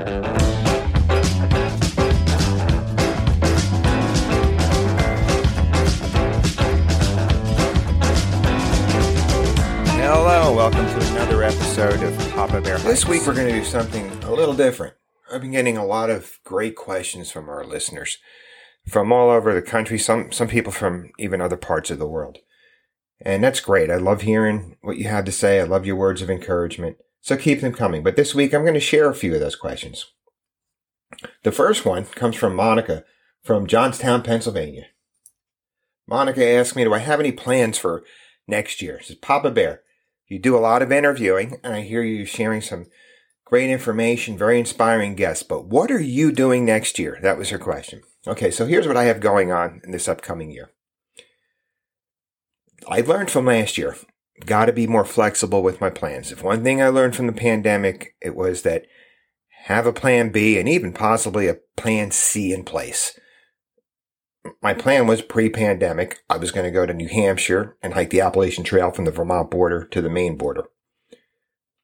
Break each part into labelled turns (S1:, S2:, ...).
S1: Hello, welcome to another episode of Papa Bear. This week we're going to do something a little different. I've been getting a lot of great questions from our listeners from all over the country, some some people from even other parts of the world. And that's great. I love hearing what you have to say. I love your words of encouragement. So keep them coming. But this week I'm going to share a few of those questions. The first one comes from Monica from Johnstown, Pennsylvania. Monica asked me, do I have any plans for next year? She says, Papa Bear, you do a lot of interviewing and I hear you sharing some great information, very inspiring guests, but what are you doing next year? That was her question. Okay, so here's what I have going on in this upcoming year. I learned from last year, got to be more flexible with my plans. If one thing I learned from the pandemic, it was that have a plan B and even possibly a plan C in place. My plan was pre-pandemic. I was going to go to New Hampshire and hike the Appalachian Trail from the Vermont border to the Maine border.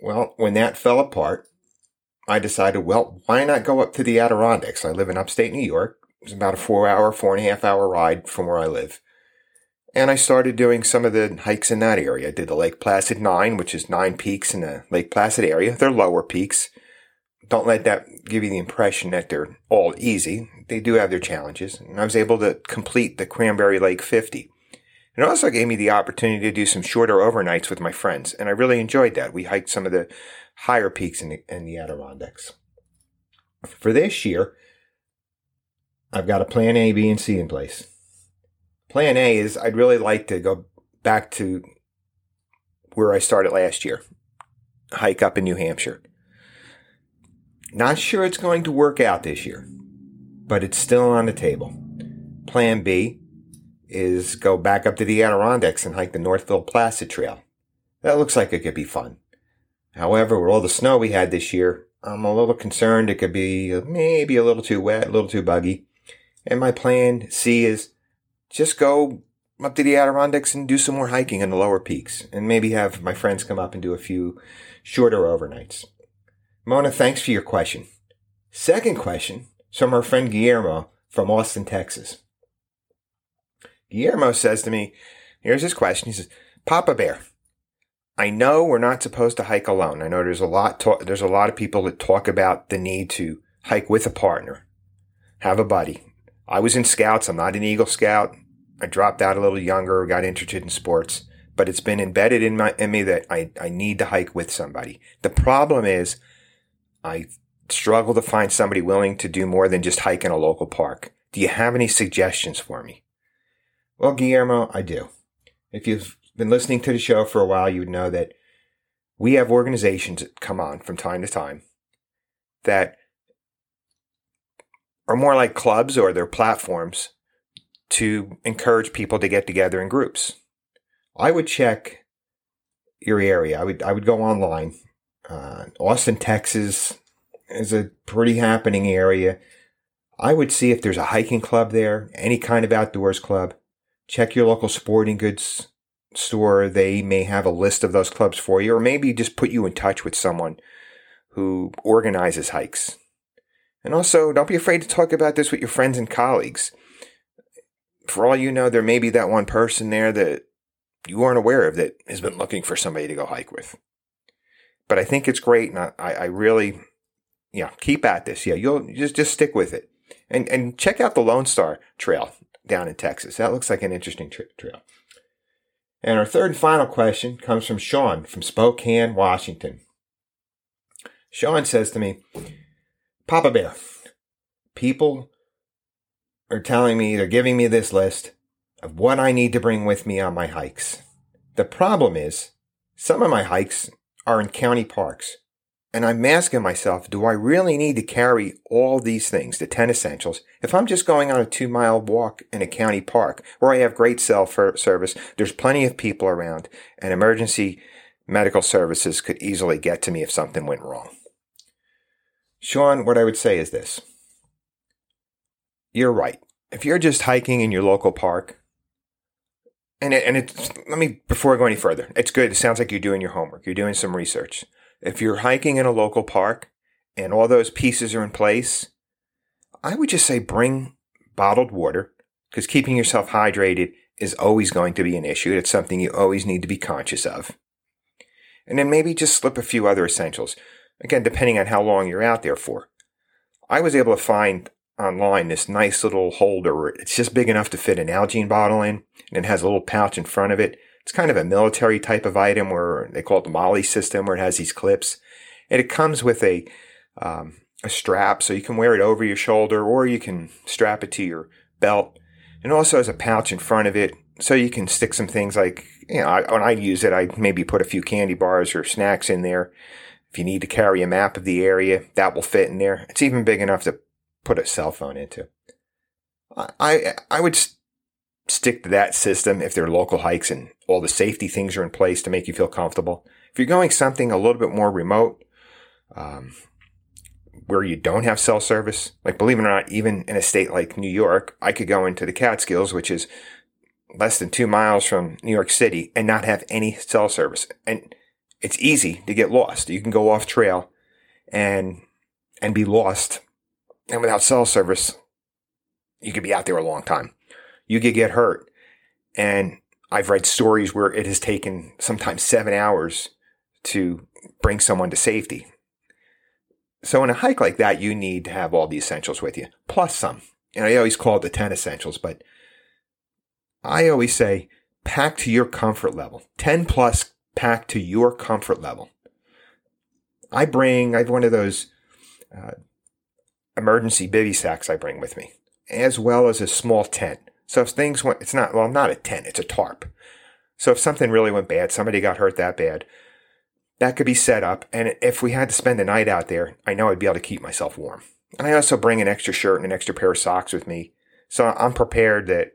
S1: Well, when that fell apart, I decided, well, why not go up to the Adirondacks? I live in upstate New York. It's about a four hour, four and a half hour ride from where I live. And I started doing some of the hikes in that area. I did the Lake Placid Nine, which is nine peaks in the Lake Placid area. They're lower peaks. Don't let that give you the impression that they're all easy. They do have their challenges. And I was able to complete the Cranberry Lake 50. It also gave me the opportunity to do some shorter overnights with my friends. And I really enjoyed that. We hiked some of the higher peaks in the, in the Adirondacks. For this year, I've got a plan A, B, and C in place. Plan A is I'd really like to go back to where I started last year, hike up in New Hampshire. Not sure it's going to work out this year, but it's still on the table. Plan B is go back up to the Adirondacks and hike the Northville Placid Trail. That looks like it could be fun. However, with all the snow we had this year, I'm a little concerned it could be maybe a little too wet, a little too buggy. And my plan C is just go up to the Adirondacks and do some more hiking in the lower peaks and maybe have my friends come up and do a few shorter overnights. Mona, thanks for your question. Second question from our friend Guillermo from Austin, Texas. Guillermo says to me, here's his question. He says, Papa Bear, I know we're not supposed to hike alone. I know there's a lot, to- there's a lot of people that talk about the need to hike with a partner, have a buddy. I was in scouts. I'm not an Eagle Scout. I dropped out a little younger, got interested in sports, but it's been embedded in my in me that I, I need to hike with somebody. The problem is I struggle to find somebody willing to do more than just hike in a local park. Do you have any suggestions for me? Well, Guillermo, I do. If you've been listening to the show for a while, you would know that we have organizations that come on from time to time that are more like clubs or they're platforms to encourage people to get together in groups. I would check your area. I would I would go online. Uh, Austin, Texas is a pretty happening area. I would see if there's a hiking club there, any kind of outdoors club. Check your local sporting goods store. They may have a list of those clubs for you, or maybe just put you in touch with someone who organizes hikes. And also, don't be afraid to talk about this with your friends and colleagues. For all you know, there may be that one person there that you aren't aware of that has been looking for somebody to go hike with. But I think it's great, and I, I really, yeah, keep at this. Yeah, you'll just just stick with it, and and check out the Lone Star Trail down in Texas. That looks like an interesting tra- trail. And our third and final question comes from Sean from Spokane, Washington. Sean says to me, Papa Bear, people are telling me, they're giving me this list of what I need to bring with me on my hikes. The problem is, some of my hikes are in county parks. And I'm asking myself, do I really need to carry all these things, the 10 essentials, if I'm just going on a two mile walk in a county park where I have great cell service, there's plenty of people around, and emergency medical services could easily get to me if something went wrong? Sean, what I would say is this. You're right. If you're just hiking in your local park, and it, and it's, let me, before I go any further, it's good. It sounds like you're doing your homework. You're doing some research. If you're hiking in a local park and all those pieces are in place, I would just say bring bottled water because keeping yourself hydrated is always going to be an issue. It's something you always need to be conscious of. And then maybe just slip a few other essentials. Again, depending on how long you're out there for. I was able to find online this nice little holder. It's just big enough to fit an Nalgene bottle in, and it has a little pouch in front of it. It's kind of a military type of item where they call it the MOLLE system, where it has these clips, and it comes with a um, a strap, so you can wear it over your shoulder, or you can strap it to your belt. And also has a pouch in front of it, so you can stick some things like you know. I, when I use it, I maybe put a few candy bars or snacks in there. If you need to carry a map of the area, that will fit in there. It's even big enough to put a cell phone into. I I would stick to that system if they're local hikes and all the safety things are in place to make you feel comfortable. If you're going something a little bit more remote, um, where you don't have cell service, like believe it or not, even in a state like New York, I could go into the Catskills, which is less than two miles from New York City, and not have any cell service. And it's easy to get lost. You can go off trail and and be lost and without cell service, you could be out there a long time. You could get hurt. And I've read stories where it has taken sometimes seven hours to bring someone to safety. So in a hike like that, you need to have all the essentials with you, plus some. And I always call it the 10 essentials, but I always say pack to your comfort level. 10 plus pack to your comfort level. I bring, I have one of those uh, emergency bivy sacks I bring with me, as well as a small tent. So if things went, it's not, well, not a tent, it's a tarp. So if something really went bad, somebody got hurt that bad, that could be set up. And if we had to spend the night out there, I know I'd be able to keep myself warm. And I also bring an extra shirt and an extra pair of socks with me. So I'm prepared that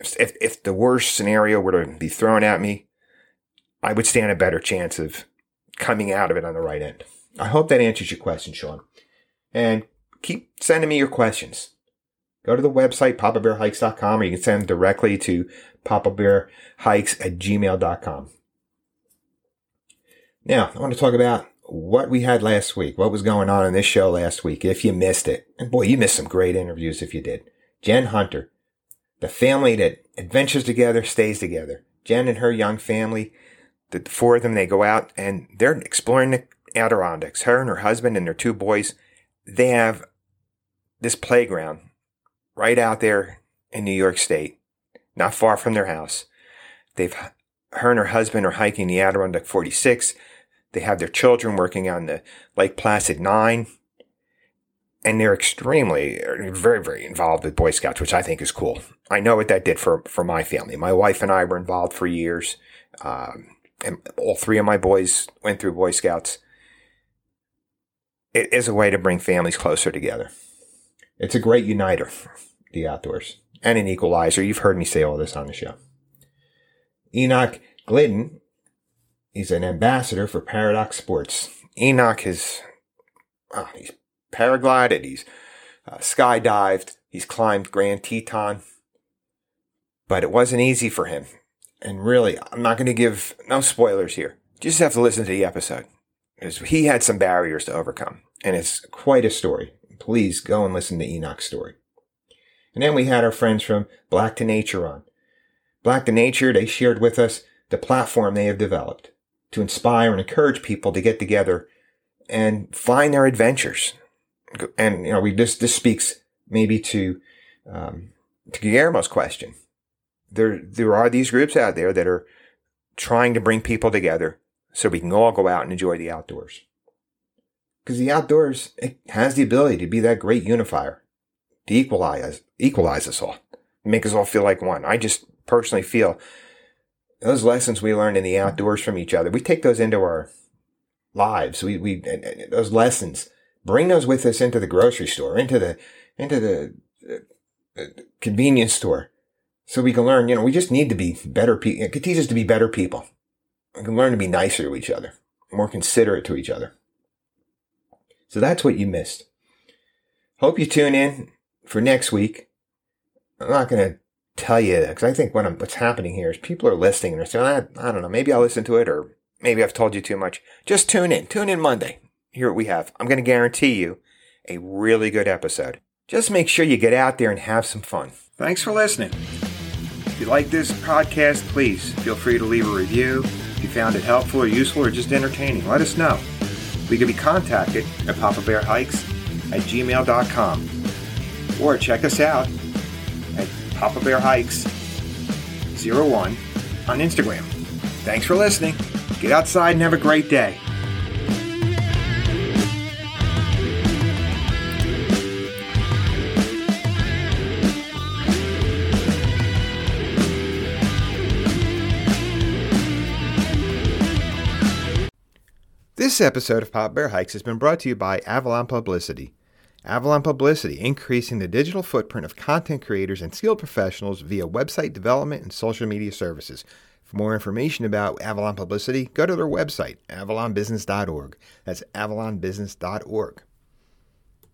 S1: if, if the worst scenario were to be thrown at me, I would stand a better chance of coming out of it on the right end. I hope that answers your question, Sean and keep sending me your questions. Go to the website, papabearhikes.com, or you can send them directly to papabearhikes at gmail.com. Now, I want to talk about what we had last week, what was going on in this show last week, if you missed it. And boy, you missed some great interviews if you did. Jen Hunter, the family that adventures together stays together. Jen and her young family, the four of them, they go out and they're exploring the Adirondacks. Her and her husband and their two boys they have this playground right out there in New York State, not far from their house. They've, her and her husband are hiking the Adirondack 46. They have their children working on the Lake Placid 9. And they're extremely, very, very involved with Boy Scouts, which I think is cool. I know what that did for, for my family. My wife and I were involved for years. Um, and all three of my boys went through Boy Scouts it is a way to bring families closer together. It's a great uniter, the outdoors, and an equalizer. You've heard me say all this on the show. Enoch Glidden, is an ambassador for Paradox Sports. Enoch is, oh, he's paraglided, he's uh, skydived, he's climbed Grand Teton, but it wasn't easy for him. And really, I'm not going to give no spoilers here. You just have to listen to the episode. Because he had some barriers to overcome and it's quite a story. Please go and listen to Enoch's story. And then we had our friends from Black to Nature on. Black to Nature, they shared with us the platform they have developed to inspire and encourage people to get together and find their adventures. And, you know, we this, this speaks maybe to, um, to Guillermo's question. There, there are these groups out there that are trying to bring people together so we can all go out and enjoy the outdoors. Because the outdoors, it has the ability to be that great unifier, to equalize, equalize us all, make us all feel like one. I just personally feel those lessons we learned in the outdoors from each other, we take those into our lives. We, we, those lessons, bring those with us into the grocery store, into the, into the, uh, convenience store. So we can learn, you know, we just need to be better people. It could teach us to be better people. We can learn to be nicer to each other, more considerate to each other. So that's what you missed. Hope you tune in for next week. I'm not going to tell you because I think what I'm, what's happening here is people are listening and they're saying, I, I don't know, maybe I'll listen to it or maybe I've told you too much. Just tune in. Tune in Monday. here we have. I'm going to guarantee you a really good episode. Just make sure you get out there and have some fun. Thanks for listening. If you like this podcast, please feel free to leave a review. If you found it helpful or useful or just entertaining, let us know. We can be contacted at Papa Bear Hikes at gmail.com or check us out at Papa Bear Hikes 01 on Instagram. Thanks for listening. Get outside and have a great day. This episode of Pop Bear Hikes has been brought to you by Avalon Publicity. Avalon Publicity, increasing the digital footprint of content creators and skilled professionals via website development and social media services. For more information about Avalon Publicity, go to their website, avalonbusiness.org. That's avalonbusiness.org.